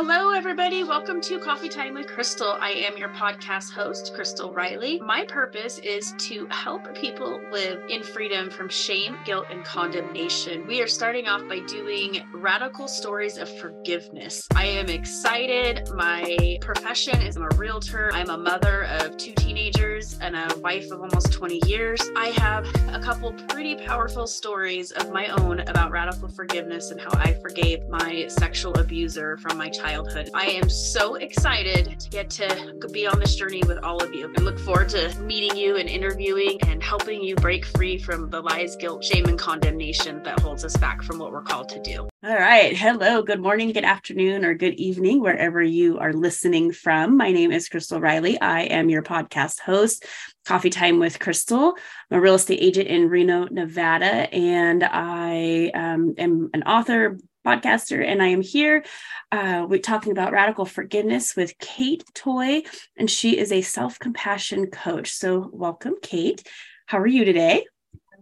Hello, everybody. Welcome to Coffee Time with Crystal. I am your podcast host, Crystal Reilley. My purpose is to help people live in freedom from shame, guilt, and condemnation. We are starting off by doing radical stories of forgiveness. I am excited. My profession is I'm a realtor, I'm a mother of two teenagers and a wife of almost 20 years. I have a couple pretty powerful stories of my own about radical forgiveness and how I forgave my sexual abuser from my childhood childhood. I am so excited to get to be on this journey with all of you. I look forward to meeting you and interviewing and helping you break free from the lies, guilt, shame, and condemnation that holds us back from what we're called to do. All right. Hello, good morning, good afternoon, or good evening, wherever you are listening from. My name is Crystal Reilley. I am your podcast host. Coffee Time with Crystal. I'm a real estate agent in Reno, Nevada, and I um, am an author, podcaster, and I am here uh, we're talking about radical forgiveness with Kate Toye, and she is a self compassion coach. So, welcome, Kate. How are you today?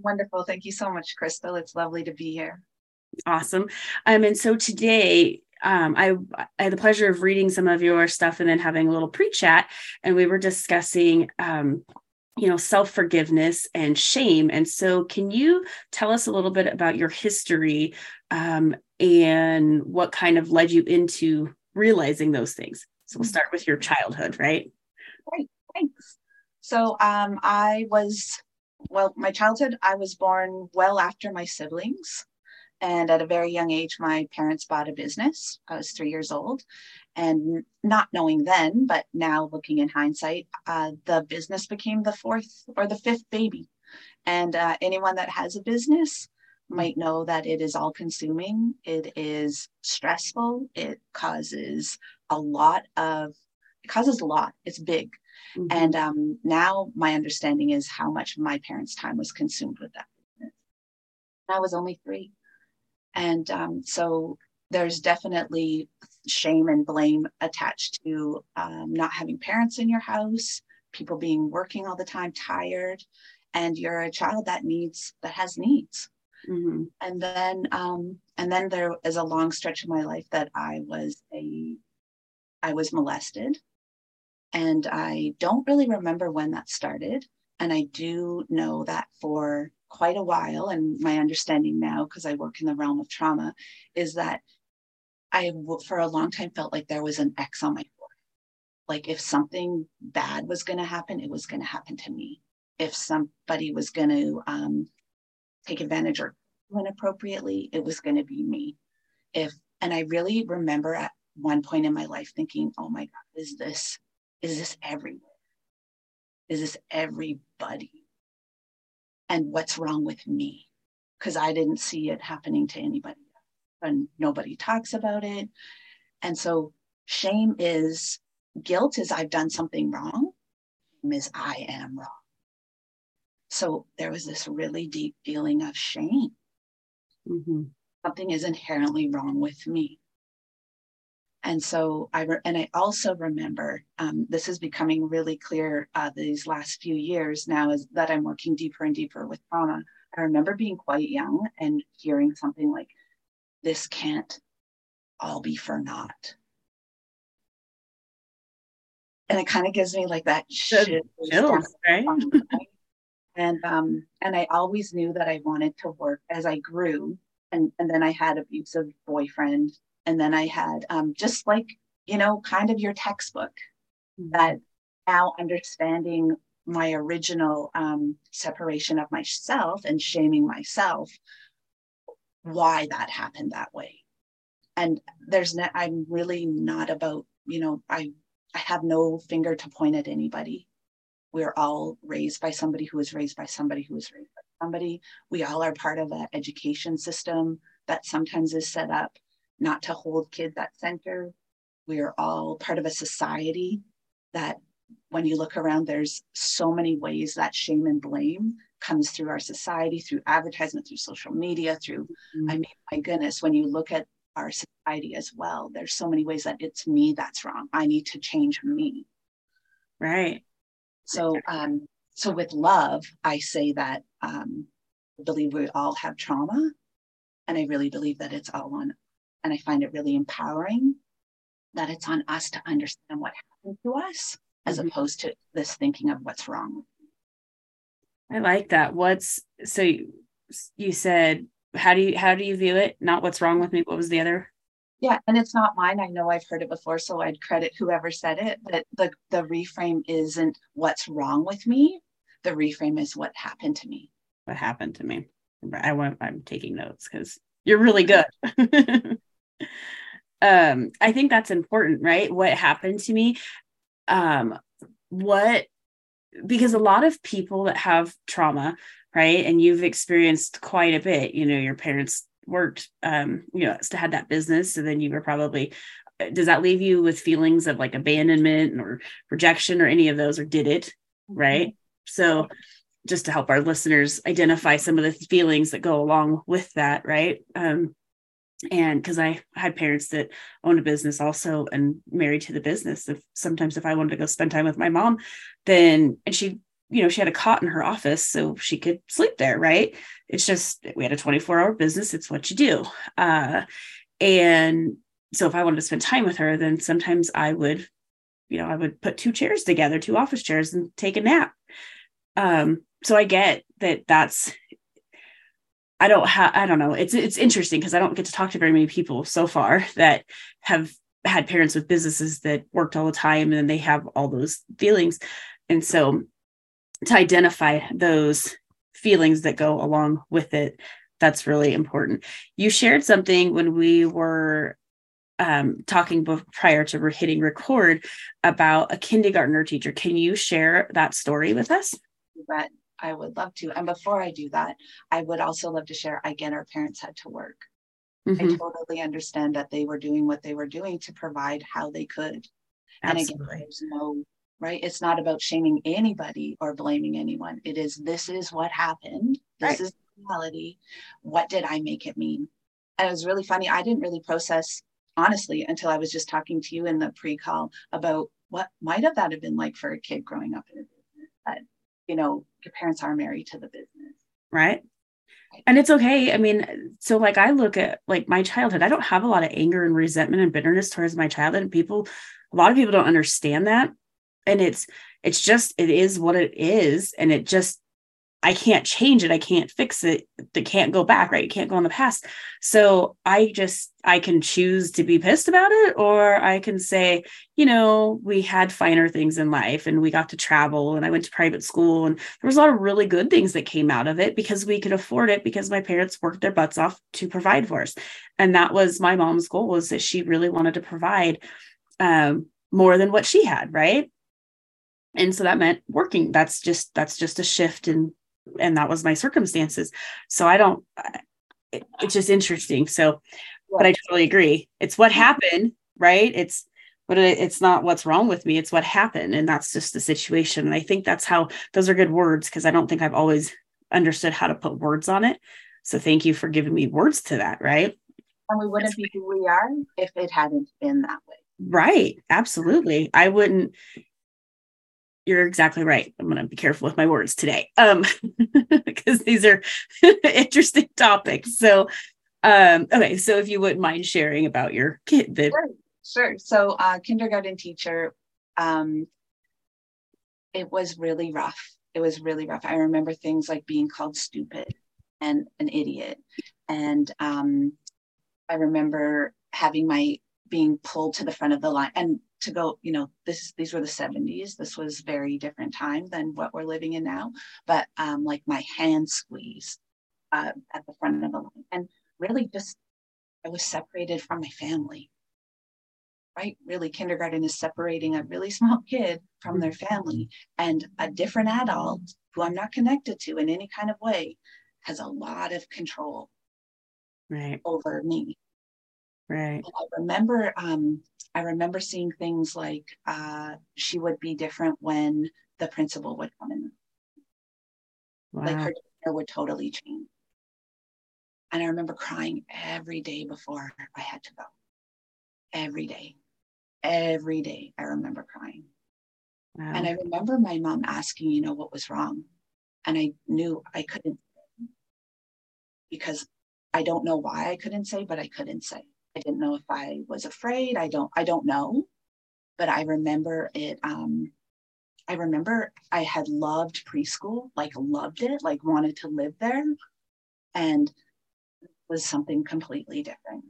Wonderful. Thank you so much, Crystal. It's lovely to be here. Awesome. Um, and so today, um, I, I had the pleasure of reading some of your stuff and then having a little pre chat, and we were discussing um, you know self forgiveness and shame and so can you tell us a little bit about your history um, and what kind of led you into realizing those things so we'll mm-hmm. start with your childhood right Right. thanks so um, i was well my childhood i was born well after my siblings and at a very young age my parents bought a business i was three years old and not knowing then, but now looking in hindsight, uh, the business became the fourth or the fifth baby. And uh, anyone that has a business might know that it is all consuming, it is stressful, it causes a lot of, it causes a lot, it's big. Mm-hmm. And um, now my understanding is how much my parents' time was consumed with that. I was only three. And um, so there's definitely shame and blame attached to um, not having parents in your house, people being working all the time, tired, and you're a child that needs that has needs. Mm-hmm. And then um, and then there is a long stretch of my life that I was a I was molested, and I don't really remember when that started. And I do know that for quite a while, and my understanding now, because I work in the realm of trauma, is that I, for a long time, felt like there was an X on my forehead. Like if something bad was going to happen, it was going to happen to me. If somebody was going to um, take advantage or inappropriately, it was going to be me. If and I really remember at one point in my life thinking, "Oh my God, is this is this everywhere? Is this everybody? And what's wrong with me?" Because I didn't see it happening to anybody and nobody talks about it. And so shame is guilt is I've done something wrong, Shame is I am wrong. So there was this really deep feeling of shame. Mm-hmm. Something is inherently wrong with me. And so I re- and I also remember um, this is becoming really clear uh, these last few years now is that I'm working deeper and deeper with trauma. I remember being quite young and hearing something like this can't all be for naught. And it kind of gives me like that shit. Chills, right? and um and I always knew that I wanted to work as I grew. And and then I had abusive boyfriend. And then I had um just like, you know, kind of your textbook mm-hmm. that now understanding my original um, separation of myself and shaming myself why that happened that way. And there's no, I'm really not about, you know, I I have no finger to point at anybody. We're all raised by somebody who was raised by somebody who was raised by somebody. We all are part of an education system that sometimes is set up not to hold kids at center. We are all part of a society that when you look around, there's so many ways that shame and blame comes through our society, through advertisement, through social media, through, mm-hmm. I mean, my goodness, when you look at our society as well, there's so many ways that it's me that's wrong. I need to change me. Right. So, um, so with love, I say that um, I believe we all have trauma, and I really believe that it's all on. And I find it really empowering that it's on us to understand what happened to us as mm-hmm. opposed to this thinking of what's wrong. I like that. What's so you, you said how do you how do you view it? Not what's wrong with me. What was the other? Yeah, and it's not mine. I know I've heard it before, so I'd credit whoever said it. But the the reframe isn't what's wrong with me. The reframe is what happened to me. What happened to me? I want. I'm taking notes because you're really good. um, I think that's important, right? What happened to me? Um, what because a lot of people that have trauma, right, and you've experienced quite a bit. You know, your parents worked, um, you know, to had that business, so then you were probably. Does that leave you with feelings of like abandonment or rejection or any of those, or did it? Right. Mm-hmm. So, just to help our listeners identify some of the feelings that go along with that, right? Um, and because I had parents that owned a business also and married to the business. If sometimes if I wanted to go spend time with my mom, then and she, you know, she had a cot in her office so she could sleep there, right? It's just we had a 24 hour business. It's what you do. Uh, and so if I wanted to spend time with her, then sometimes I would, you know, I would put two chairs together, two office chairs, and take a nap. Um, so I get that that's I don't have I don't know. It's it's interesting because I don't get to talk to very many people so far that have had parents with businesses that worked all the time and they have all those feelings. And so to identify those feelings that go along with it, that's really important. You shared something when we were um, talking prior to hitting record about a kindergartner teacher. Can you share that story with us? But I would love to. And before I do that, I would also love to share again our parents had to work. Mm-hmm. I totally understand that they were doing what they were doing to provide how they could. Absolutely. And again, there's no right. It's not about shaming anybody or blaming anyone. It is this is what happened. This right. is reality. What did I make it mean? And it was really funny. I didn't really process honestly until I was just talking to you in the pre-call about what might have that have been like for a kid growing up in a business that you know, your parents are married to the business. Right. And it's okay. I mean, so like I look at like my childhood, I don't have a lot of anger and resentment and bitterness towards my childhood. And people, a lot of people don't understand that. And it's, it's just, it is what it is. And it just I can't change it. I can't fix it. It can't go back, right? It can't go in the past. So I just, I can choose to be pissed about it, or I can say, you know, we had finer things in life and we got to travel and I went to private school and there was a lot of really good things that came out of it because we could afford it because my parents worked their butts off to provide for us. And that was my mom's goal was that she really wanted to provide um, more than what she had, right? And so that meant working. That's just that's just a shift and and that was my circumstances. So i don't it, it's just interesting. So but i totally agree. It's what happened right? It's but it, it's not what's wrong with me. It's what happened. And that's just the situation. And i think that's how those are good words because i don't think i've always understood how to put words on it. So thank you for giving me words to that right? And we wouldn't that's be who we are if it hadn't been that way. Right. Absolutely. I wouldn't you're exactly right. I'm going to be careful with my words today um, because these are interesting topics. So, um, okay, so if you wouldn't mind sharing about your kid, the- sure, sure. So, uh, kindergarten teacher, um, it was really rough. It was really rough. I remember things like being called stupid and an idiot, and um, I remember having my being pulled to the front of the line and to go you know this these were the 70s this was very different time than what we're living in now. But um like my hand squeezed uh, at the front of the line and really just i was separated from my family. Right? Really kindergarten is separating a really small kid from their family. And a different adult who i'm not connected to in any kind of way has a lot of control right. over me right and i remember um I remember seeing things like uh, she would be different when the principal would come in. Wow. Like her demeanor would totally change. And I remember crying every day before I had to go. Every day. Every day I remember crying. Wow. And I remember my mom asking, you know, what was wrong. And I knew I couldn't because I don't know why I couldn't say, but I couldn't say. I didn't know if I was afraid. I don't, I don't know. But I remember it, um, I remember I had loved preschool, like loved it, like wanted to live there. And was something completely different.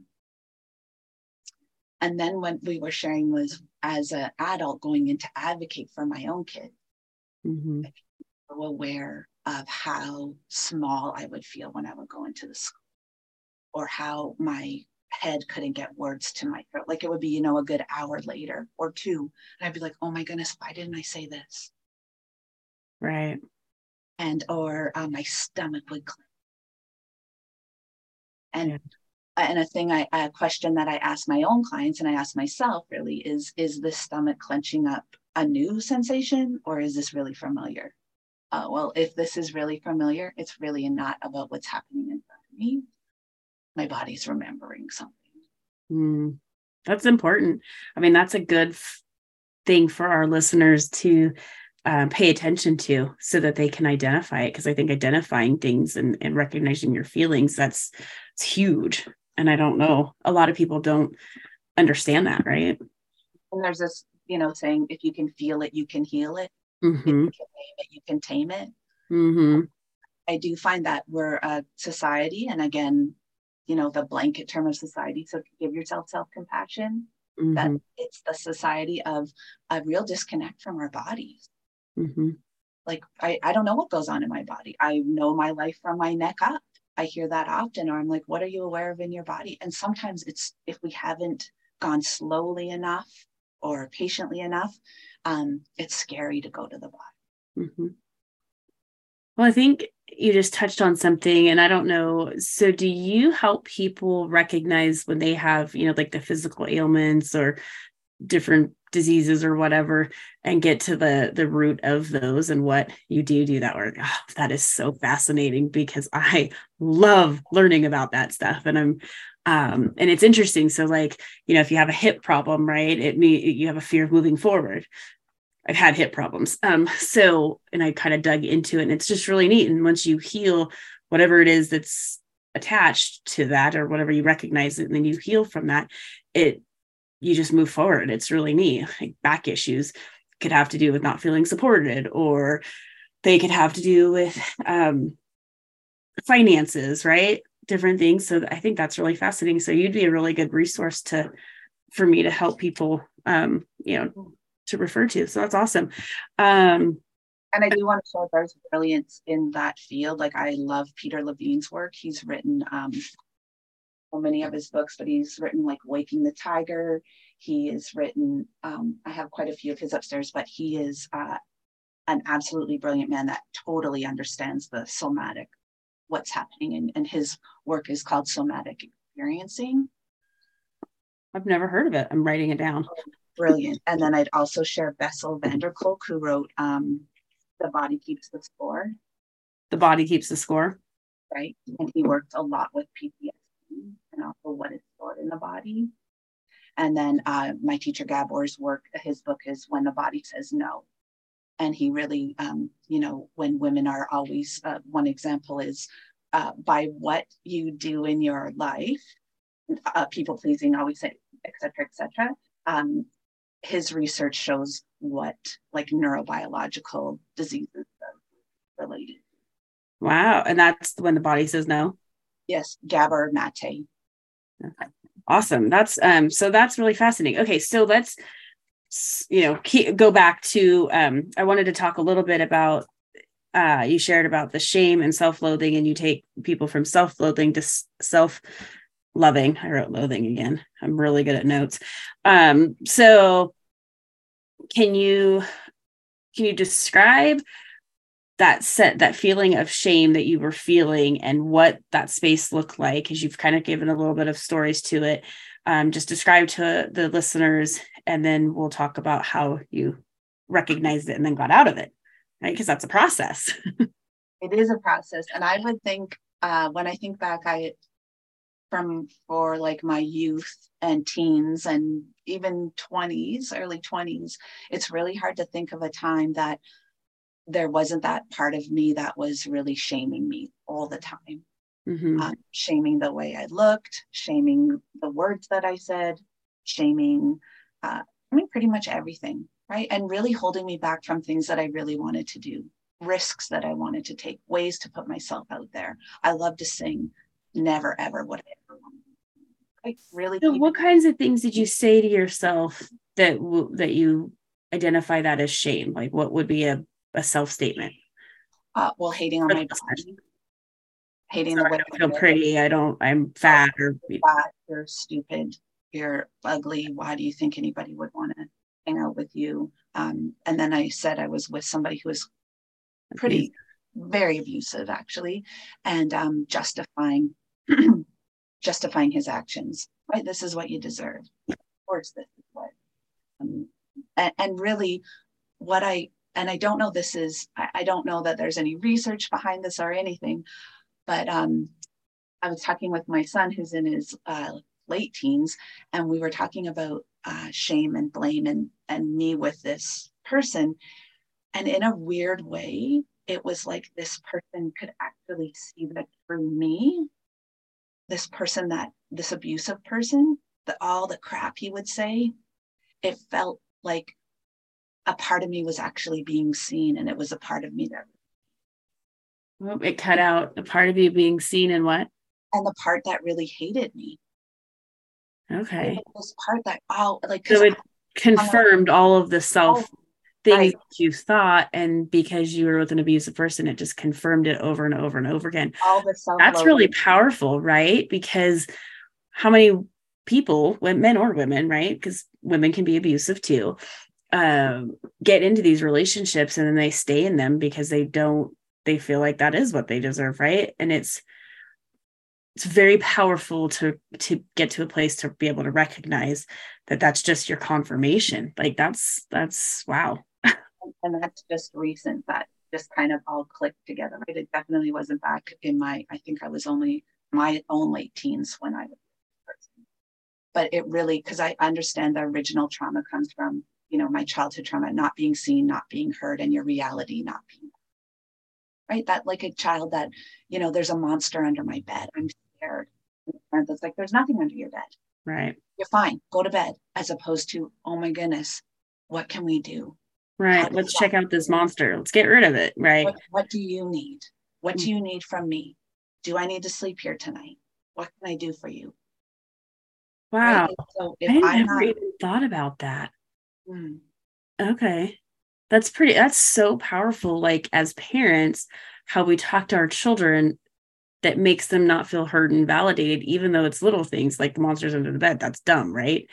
And then what we were sharing was as an adult going in to advocate for my own kid, mm-hmm. so aware of how small I would feel when I would go into the school or how my head couldn't get words to my throat. Like it would be, you know, a good hour later or two. And I'd be like, oh my goodness, why didn't I say this? Right. And or uh, my stomach would clench. And yeah and a thing I a question that I ask my own clients and I ask myself really is is this stomach clenching up a new sensation or is this really familiar? Uh, well, if this is really familiar, it's really not about what's happening in front of me. My body's remembering something. Mm, that's important. I mean, that's a good f- thing for our listeners to uh, pay attention to so that they can identify it. Because I think identifying things and, and recognizing your feelings, that's it's huge and i don't know a lot of people don't understand that right and there's this you know saying if you can feel it you can heal it mm-hmm. if you can name it you can tame it mm-hmm. i do find that we're a society and again you know the blanket term of society so give yourself self-compassion mm-hmm. that it's the society of a real disconnect from our bodies mm-hmm. like I, I don't know what goes on in my body i know my life from my neck up I hear that often, or I'm like, what are you aware of in your body? And sometimes it's if we haven't gone slowly enough or patiently enough, um, it's scary to go to the body. Mm-hmm. Well, I think you just touched on something, and I don't know. So, do you help people recognize when they have, you know, like the physical ailments or different diseases or whatever and get to the the root of those and what you do do that work? Oh, that is so fascinating because i love learning about that stuff and i'm um and it's interesting. So like you know if you have a hip problem right it me you have a fear of moving forward i've had hip problems um so and i kind of dug into it and it's just really neat and once you heal whatever it is that's attached to that or whatever you recognize it and then you heal from that it you just move forward. It's really neat. Like back issues could have to do with not feeling supported, or they could have to do with um, finances, right? Different things. So I think that's really fascinating. So you'd be a really good resource to for me to help people, um, you know, to refer to. So that's awesome. Um, and I do want to show there's brilliance in that field. Like I love Peter Levine's work. He's written um, so many of his books, but he's written like Waking the Tiger. He has written, um, I have quite a few of his upstairs, but he is uh, an absolutely brilliant man that totally understands the somatic, what's happening. And, and his work is called Somatic Experiencing. I've never heard of it. I'm writing it down. Brilliant. And then I'd also share Bessel van der Kolk, who wrote um, The Body Keeps the Score. The Body Keeps the Score. Right. And he worked a lot with PTSD and also what is stored in the body. And then uh, my teacher Gabor's work, his book is When the Body Says No. And he really, um, you know, when women are always, uh, one example is uh, by what you do in your life, uh, people pleasing, always say, et cetera, et cetera. Um, his research shows what like neurobiological diseases are related. Wow. And that's when the body says no? Yes, Gabor Mate. Okay. Awesome. That's um so that's really fascinating. Okay, so let's you know keep, go back to um I wanted to talk a little bit about uh you shared about the shame and self-loathing and you take people from self-loathing to self loving. I wrote loathing again. I'm really good at notes. Um so can you can you describe that set that feeling of shame that you were feeling and what that space looked like because you've kind of given a little bit of stories to it um, just describe to the listeners and then we'll talk about how you recognized it and then got out of it right because that's a process it is a process and i would think uh, when i think back i from for like my youth and teens and even 20s early 20s it's really hard to think of a time that there wasn't that part of me that was really shaming me all the time. mm-hmm. um, shaming the way I looked, shaming the words that I said, shaming, uh, I mean, pretty much everything, right? And really holding me back from things that I really wanted to do, risks that I wanted to take, ways to put myself out there. I love to sing, never ever would I to. really. So, what kinds of things did you say to yourself that that you identify that as shame? Like, what would be a, a self statement? Uh, well, hating on my body, hating Sorry, the way I feel pretty. I don't. I'm fat or fat. You're stupid. You're ugly. Why do you think anybody would want to hang out with you? Um, and then I said I was with somebody who was pretty, very abusive, actually, and um, justifying justifying his actions. Right. This is what you deserve. Of course, this is what. Um, and, and really, what I and I don't know this is I, I, don't know that there's any research behind this or anything, but um, I was talking with my son who's in his uh, late teens, and we were talking about uh, shame and blame and and me with this person, and in a weird way, it was like this person could actually see that through me. This person that this abusive person, the all the crap he would say, it felt like a part of me was actually being seen and it was a part of me that well, it cut out a part of you being seen and what? And the part that really hated me. Okay. This part that oh like so it I, confirmed all of the oh, self oh, things right. you thought and because you were with an abusive person it just confirmed it over and over and over again. All the that's really powerful right? Because how many people men or women right? Because women can be abusive too um, get into these relationships and then they stay in them because they don't they feel like that is what they deserve right? And it's it's very powerful to to get to a place to be able to recognize that that's just your confirmation. Like that's that's wow and that's just recent that just kind of all clicked together. Right it definitely wasn't back in my i think i was only my own late teens when i was but it really because i understand the original trauma comes from you know my childhood trauma not being seen not being heard and your reality not being. Right? That like a child that you know there's a monster under my bed. I'm scared. That's like there's nothing under your bed. Right. You're fine. Go to bed. As opposed to oh my goodness what can we do right let's check out this monster let's get rid of it right what, what do you need what do you need from me do i need to sleep here tonight what can i do for you wow right? so i never not, even thought about that Mm. Okay. That's pretty, that's so powerful. Like as parents, how we talk to our children that makes them not feel heard and validated, even though it's little things like the monsters under the bed. That's dumb, right?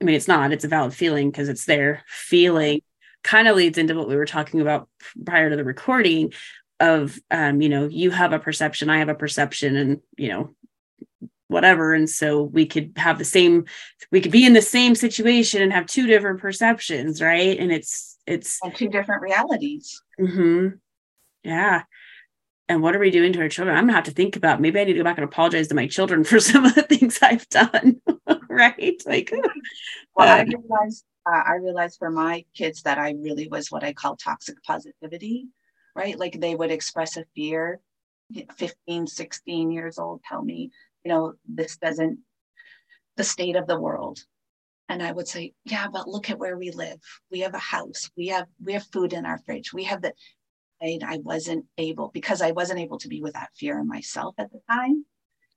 I mean, it's not, it's a valid feeling because it's their feeling. Kind of leads into what we were talking about prior to the recording of, um, you know, you have a perception, I have a perception, and, you know, whatever. And so we could have the same we could be in the same situation and have two different perceptions right? And it's it's and two different realities. Mm-hmm. yeah. And what are we doing to our children? I'm gonna have to think about maybe i need to go back and apologize to my children for some of the things i've done right? Like well uh, i realized uh, i realized for my kids that i really was what i call toxic positivity right like they would express a fear 15 16 years old tell me you know, this doesn't, the state of the world. And I would say, yeah, but look at where we live. We have a house. We have we have food in our fridge. We have the and I wasn't able because I wasn't able to be with that fear in myself at the time.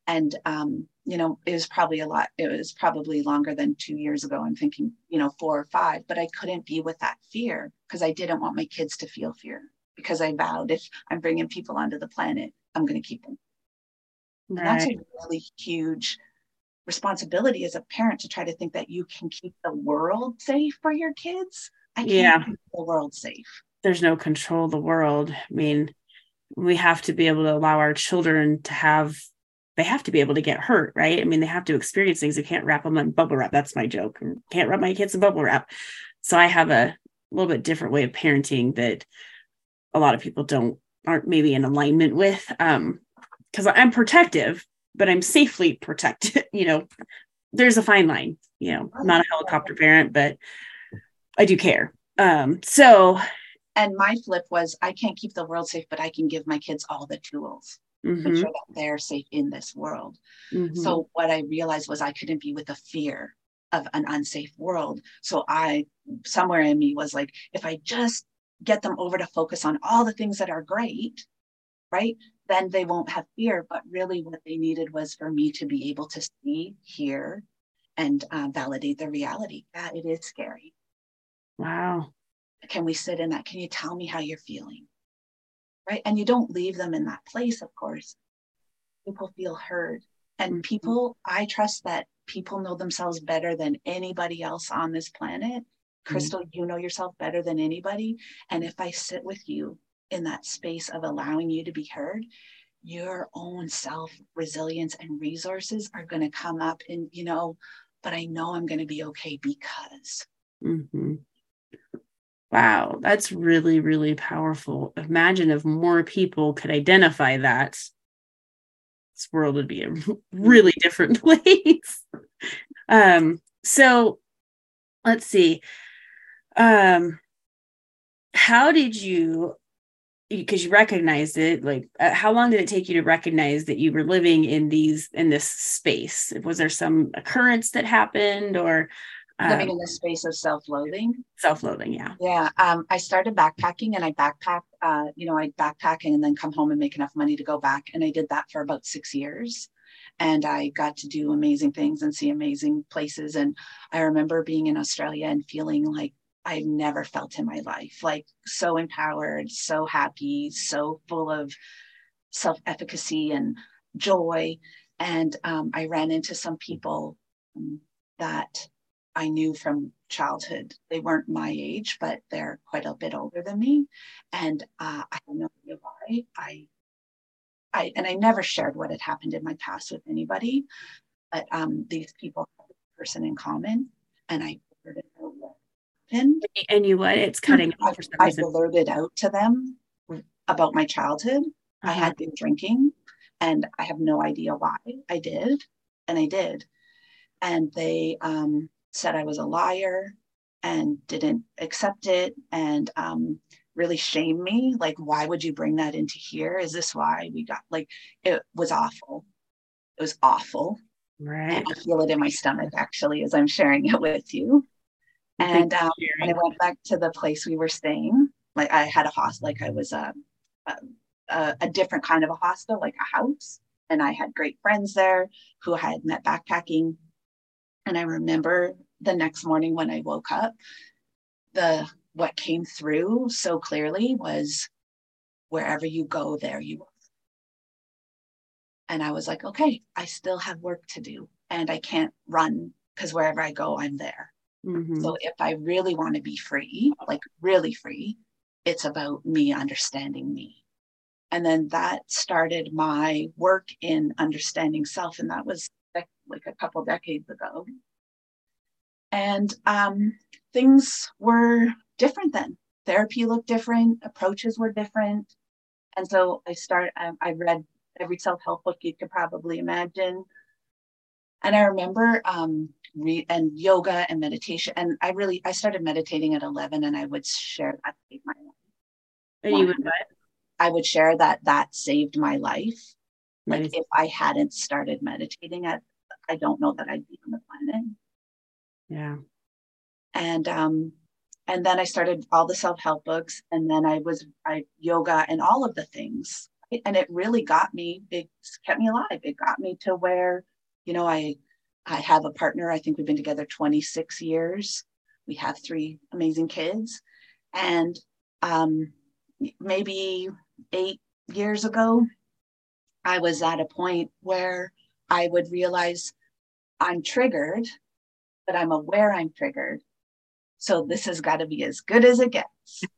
And um, you know, it was probably a lot, it was probably longer than two years ago. I'm thinking, you know, four or five, but I couldn't be with that fear because I didn't want my kids to feel fear because I vowed if I'm bringing people onto the planet, I'm going to keep them Right. And that's a really huge responsibility as a parent to try to think that you can keep the world safe for your kids. I can't yeah. keep the world safe. There's no control of the world. I mean, we have to be able to allow our children to have they have to be able to get hurt, right? I mean, they have to experience things. You can't wrap them in bubble wrap. That's my joke. Can't wrap my kids in bubble wrap. So I have a little bit different way of parenting that a lot of people don't aren't maybe in alignment with. Um, because I'm protective, but I'm safely protected. you know, there's a fine line. You know, I'm not a helicopter parent, but I do care. Um, so and my flip was I can't keep the world safe, but I can give my kids all the tools. Mm-hmm. make sure that they're safe in this world. Mm-hmm. So what I realized was I couldn't be with the fear of an unsafe world. So I somewhere in me was like, if I just get them over to focus on all the things that are great, right? Then they won't have fear. But really, what they needed was for me to be able to see, hear, and uh, validate the reality that it is scary. Wow. Can we sit in that? Can you tell me how you're feeling? Right. And you don't leave them in that place, of course. People feel heard. And mm-hmm. people, I trust that people know themselves better than anybody else on this planet. Mm-hmm. Crystal, mm-hmm. you know yourself better than anybody. And if I sit with you in that space of allowing you to be heard, your own self resilience and resources are going to come up and, you know, but I know I'm going to be okay because. Mm-hmm. Wow, that's really, really powerful. Imagine if more people could identify that. This world would be a really different place. um, so let's see. Um, how did you because you recognized it like uh, how long did it take you to recognize that you were living in these in this space was there some occurrence that happened or um, living in the space of self-loathing self-loathing yeah yeah um, i started backpacking and i backpack uh, you know i backpacking and then come home and make enough money to go back and i did that for about six years and i got to do amazing things and see amazing places and i remember being in australia and feeling like I've never felt in my life. Like so empowered, so happy, so full of self efficacy and joy. And um, I ran into some people um, that I knew from childhood. They weren't my age, but they're quite a bit older than me. And uh, I don't know why. I, I, and I never shared what had happened in my past with anybody, but um, these people have a person in common. And I it out and you what? It's cutting I, off for some I alerted out to them about my childhood. Uh-huh. I had been drinking and I have no idea why I did. And I did. And they um, said I was a liar and didn't accept it and um, really shame me. Like, why would you bring that into here? Is this why we got like it was awful? It was awful. Right. And I feel it in my stomach actually as I'm sharing it with you. And um, when I went back to the place we were staying, like I had a hostel, like I was a, a, a different kind of a hostel, like a house. And I had great friends there who I had met backpacking. And I remember the next morning when I woke up, the what came through so clearly was wherever you go, there you are. And I was like, okay, I still have work to do and I can't run because wherever I go, I'm there. Mm-hmm. So if I really want to be free, like really free, it's about me understanding me. And then that started my work in understanding self. And that was like a couple decades ago. And um, things were different then. Therapy looked different, approaches were different. And so I start, I, I read every self help book you could probably imagine. And I remember um, re- and yoga and meditation. And I really I started meditating at 11, and I would share that saved my life. And you would what? I would share that that saved my life. Like if I hadn't started meditating, at I don't know that I'd be on the planet. Yeah. And um, and then I started all the self help books, and then I was I yoga and all of the things, and it really got me. It kept me alive. It got me to where, you know, I I have a partner. I think we've been together 26 years. We have three amazing kids. And um, maybe eight years ago, I was at a point where I would realize I'm triggered, but I'm aware I'm triggered. So this has got to be as good as it gets.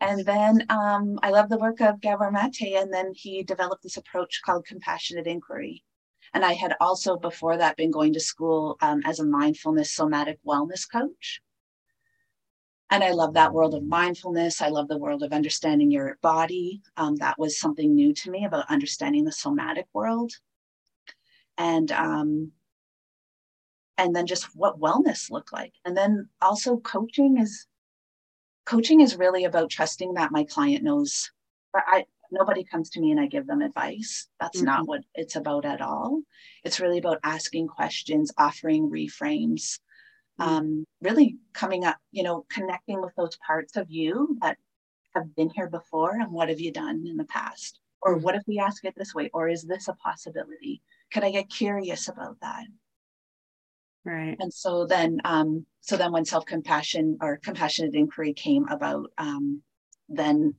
and then um, I love the work of Gabor Mate, and then he developed this approach called compassionate inquiry. And I had also before that been going to school um, as a mindfulness somatic wellness coach. And I love that world of mindfulness. I love the world of understanding your body. Um, that was something new to me about understanding the somatic world. And um, and then just what wellness looked like. And then also coaching is coaching is really about trusting that my client knows I, nobody comes to me and I give them advice. That's mm-hmm. not what it's about at all. It's really about asking questions, offering reframes, mm-hmm. um, really coming up, you know, connecting with those parts of you that have been here before and what have you done in the past? Or mm-hmm. what if we ask it this way? Or is this a possibility? Could I get curious about that? Right. And so then, um, so then when self-compassion or compassionate inquiry came about, um, then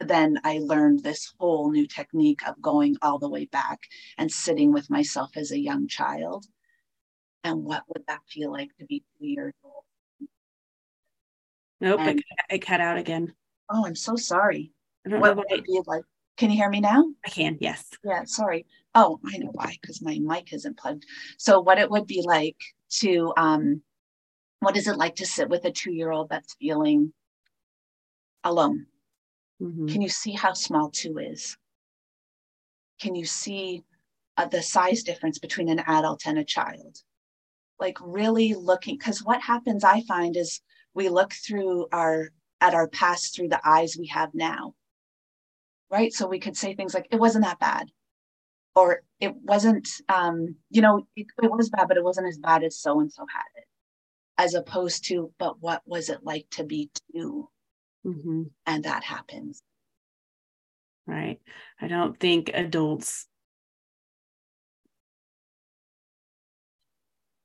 then I learned this whole new technique of going all the way back and sitting with myself as a young child. And what would that feel like to be two years old? Nope, and, it, cut out again. Oh, I'm so sorry. what would it be like? Can you hear me now? I can, yes. Yeah, sorry. Oh, I know why, because my mic isn't plugged. So, what it would be like to, um, what is it like to sit with a two year old that's feeling alone? Mm-hmm. Can you see how small two is? Can you see uh, the size difference between an adult and a child? Like really looking, because what happens, I find, is we look through our at our past through the eyes we have now. Right. So we could say things like, it wasn't that bad. Or it wasn't, um, you know, it, it was bad, but it wasn't as bad as so and so had it. As opposed to, but what was it like to be two? Mm-hmm. And that happens. Right. I don't think adults,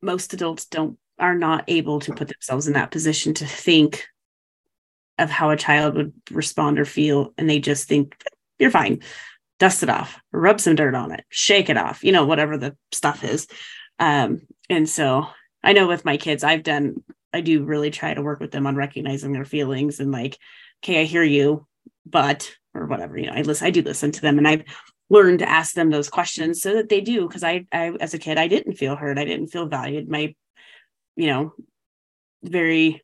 most adults don't, are not able to put themselves in that position to think of how a child would respond or feel. And they just think, you're fine. Dust it off, rub some dirt on it, shake it off, you know, whatever the stuff is. Um, and so I know with my kids, I've done I do really try to work with them on recognizing their feelings and like, okay, I hear you, but or whatever, you know, I listen, I do listen to them and I've learned to ask them those questions so that they do. Cause I, I, as a kid, I didn't feel heard. I didn't feel valued. My, you know, very,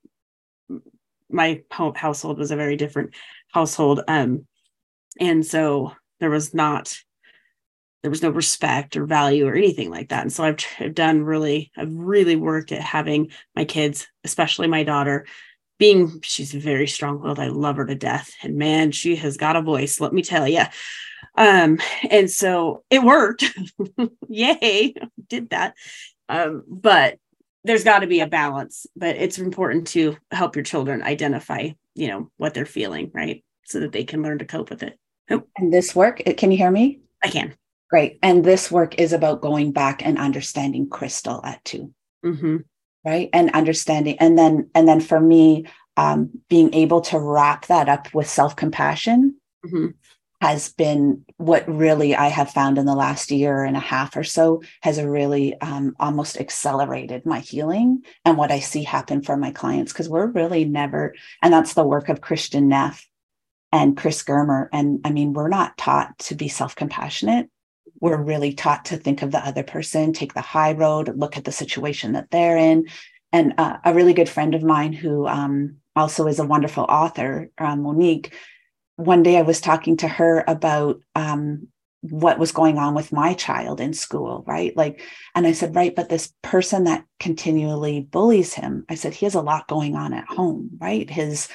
my household was a very different household. Um, and so there was not there was no respect or value or anything like that. And so I've, I've done really, I've really worked at having my kids, especially my daughter, being she's very strong-willed. I love her to death. And man, she has got a voice, let me tell you. Um, and so it worked. Yay, did that. Um, but there's got to be a balance, but it's important to help your children identify, you know, what they're feeling, right? So that they can learn to cope with it. Oh. And this work, can you hear me? I can. Great. And this work is about going back and understanding crystal at 2 mm-hmm. Right. And understanding. And then, and then for me, um, being able to wrap that up with self compassion mm-hmm. has been what really I have found in the last year and a half or so has really um, almost accelerated my healing and what I see happen for my clients. Cause we're really never, and that's the work of Kristin Neff and Chris Germer. And I mean, we're not taught to be self compassionate we're really taught to think of the other person, take the high road, look at the situation that they're in. And uh, a really good friend of mine who um, also is a wonderful author, uh, Monique, one day I was talking to her about um, what was going on with my child in school, right? Like, and I said, right, but this person that continually bullies him, I said, he has a lot going on at home, right? His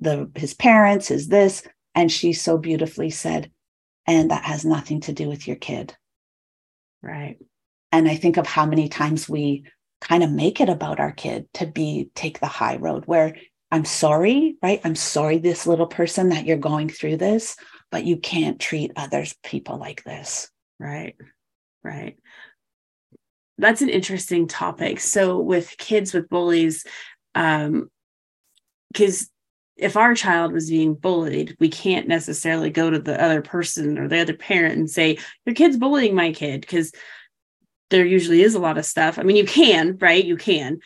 the his parents, his this, and she so beautifully said, and that has nothing to do with your kid. Right. And I think of how many times we kind of make it about our kid to be take the high road where I'm sorry, right? I'm sorry, this little person that you're going through this, but you can't treat others people like this. Right. Right. That's an interesting topic. So with kids with bullies, um, because if our child was being bullied, we can't necessarily go to the other person or the other parent and say, Your kid's bullying my kid, because there usually is a lot of stuff. I mean, you can, right? You can.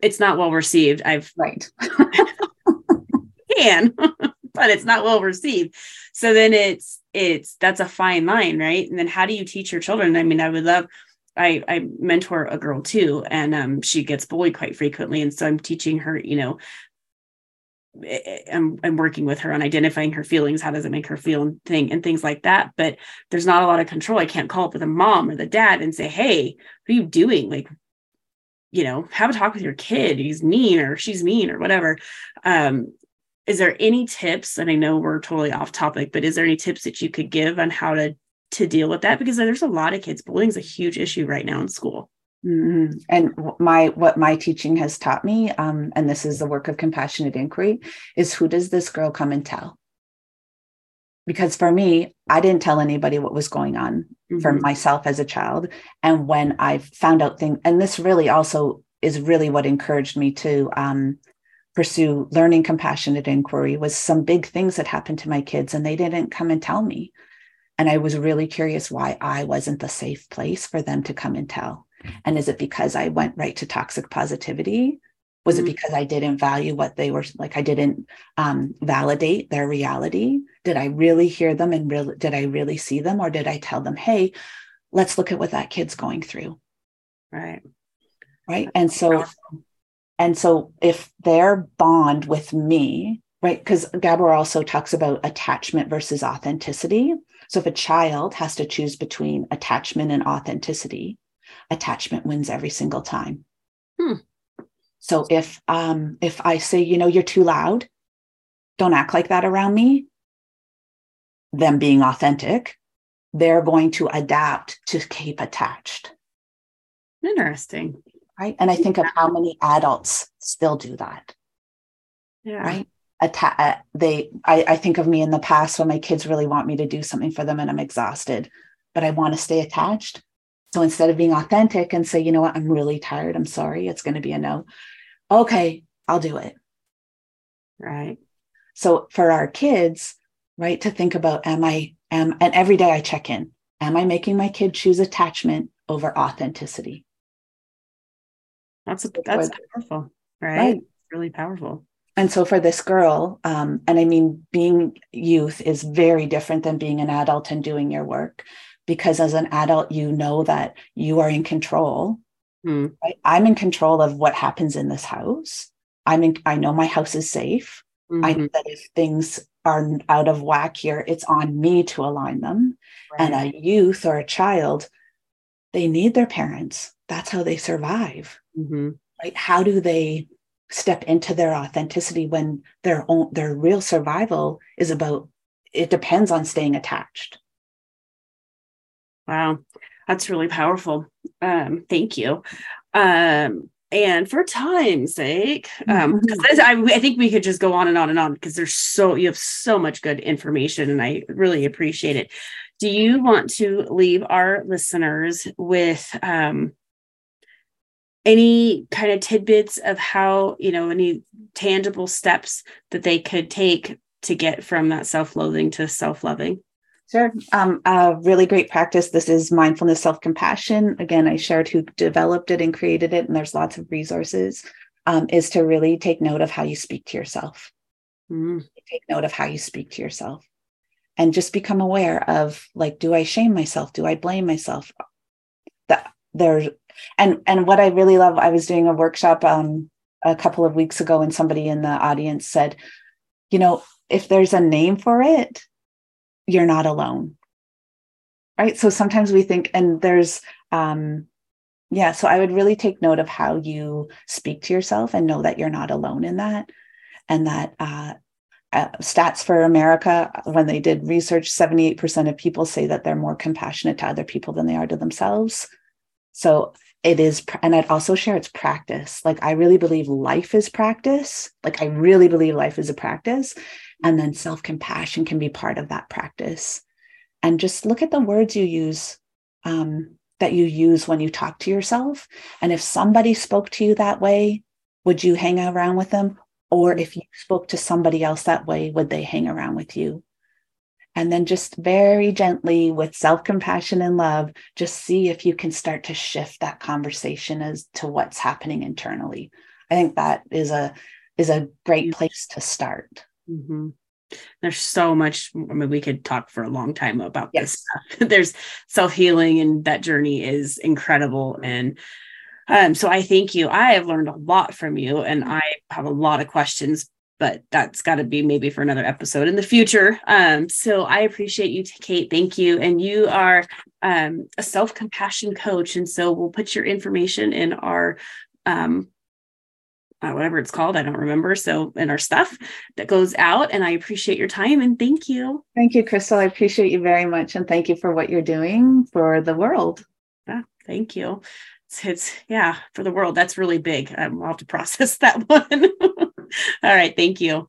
It's not well received. I've right. can, but it's not well received. So then it's it's that's a fine line, right? And then how do you teach your children? I mean, I would love I, I mentor a girl too, and um, she gets bullied quite frequently. And so I'm teaching her, you know, I'm, I'm working with her on identifying her feelings how does it make her feel and thing and things like that. But there's not a lot of control. I can't call up with the mom or the dad and say hey what are you doing? Like you know have a talk with your kid. He's mean or she's mean or whatever. Um is there any tips and i know we're totally off topic but is there any tips that you could give on how to to deal with that? Because there's a lot of kids. Bullying is a huge issue right now in school mm-hmm. and my what my teaching has taught me um, and this is the work of compassionate inquiry is who does this girl come and tell because for me i didn't tell anybody what was going on mm-hmm. for myself as a child and when i found out things and this really also is really what encouraged me to um, pursue learning compassionate inquiry was some big things that happened to my kids and they didn't come and tell me and i was really curious why i wasn't the safe place for them to come and tell and is it because i went right to toxic positivity? Was mm-hmm. it because i didn't value what they were like i didn't um, validate their reality? Did i really hear them and really did i really see them? Or did i tell them hey let's look at what that kid's going through. Right. Right? And so and so if their bond with me right because gabor also talks about attachment versus authenticity. So if a child has to choose between attachment and authenticity attachment wins every single time. Hmm. so if um if i say you know you're too loud. Don't act like that around me them being authentic they're going to adapt to keep attached. Interesting. Right? And i think of how many adults still do that. Yeah. Right? Atta- uh, they I, I think of me in the past when my kids really want me to do something for them and i'm exhausted but i want to stay attached so instead of being authentic and say you know what? I'm really tired. I'm sorry. It's going to be a no. Okay i'll do it. Right? So for our kids right to think about am i am and every day i check in. Am i making my kid choose attachment over authenticity? That's a, that's powerful, right? right? Really powerful. And so for this girl, um, and I mean, being youth is very different than being an adult and doing your work, because as an adult, you know that you are in control. Mm. Right? I'm in control of what happens in this house. I'm in. I know my house is safe. Mm-hmm. I know that if things are out of whack here, it's on me to align them. Right. And a youth or a child, they need their parents. That's how they survive mm-hmm. right how do they step into their authenticity when their own their real survival is about it depends on staying attached wow that's really powerful. Um thank you. Um and for time's sake um because mm-hmm. I, I think we could just go on and on and on because there's so you have so much good information and i really appreciate it. Do you want to leave our listeners with um any kind of tidbits of how you know any tangible steps that they could take to get from that self-loathing to self-loving Sure. Um, a really great practice. This is mindfulness self compassion. Again, I shared who developed it and created it, and there's lots of resources. Um, is to really take note of how you speak to yourself. Mm. Take note of how you speak to yourself and just become aware of like, do I shame myself? Do I blame myself? That there's and and what i really love i was doing a workshop um a couple of weeks ago and somebody in the audience said you know if there's a name for it you're not alone. Right? So sometimes we think and there's um yeah so i would really take note of how you speak to yourself and know that you're not alone in that. And that uh, uh, stats for america when they did research 78% of people say that they're more compassionate to other people than they are to themselves. So it is and i'd also share it's practice. Like i really believe life is practice. Like i really believe life is a practice and then self-compassion can be part of that practice. And just look at the words you use um, that you use when you talk to yourself. And if somebody spoke to you that way would you hang around with them? Or if you spoke to somebody else that way would they hang around with you? And then just very gently with self-compassion and love just see if you can start to shift that conversation as to what's happening internally. I think that is a is a great place to start mm-hmm. there's so much i mean we could talk for a long time about yes. this there's self-healing and that journey is incredible and um, so I thank you. I have learned a lot from you, and I have a lot of questions but that's got to be maybe for another episode in the future. Um, so I appreciate you, Kate. Thank you. And you are um, a self compassion coach. And so we'll put your information in our um, uh, whatever it's called. I don't remember. So, and our stuff that goes out. And I appreciate your time and thank you. Thank you, Crystal. I appreciate you very much. And thank you for what you're doing for the world. Yeah, thank you. It's, it's yeah, for the world. That's really big. Um, I'll have to process that one. All right. Thank you.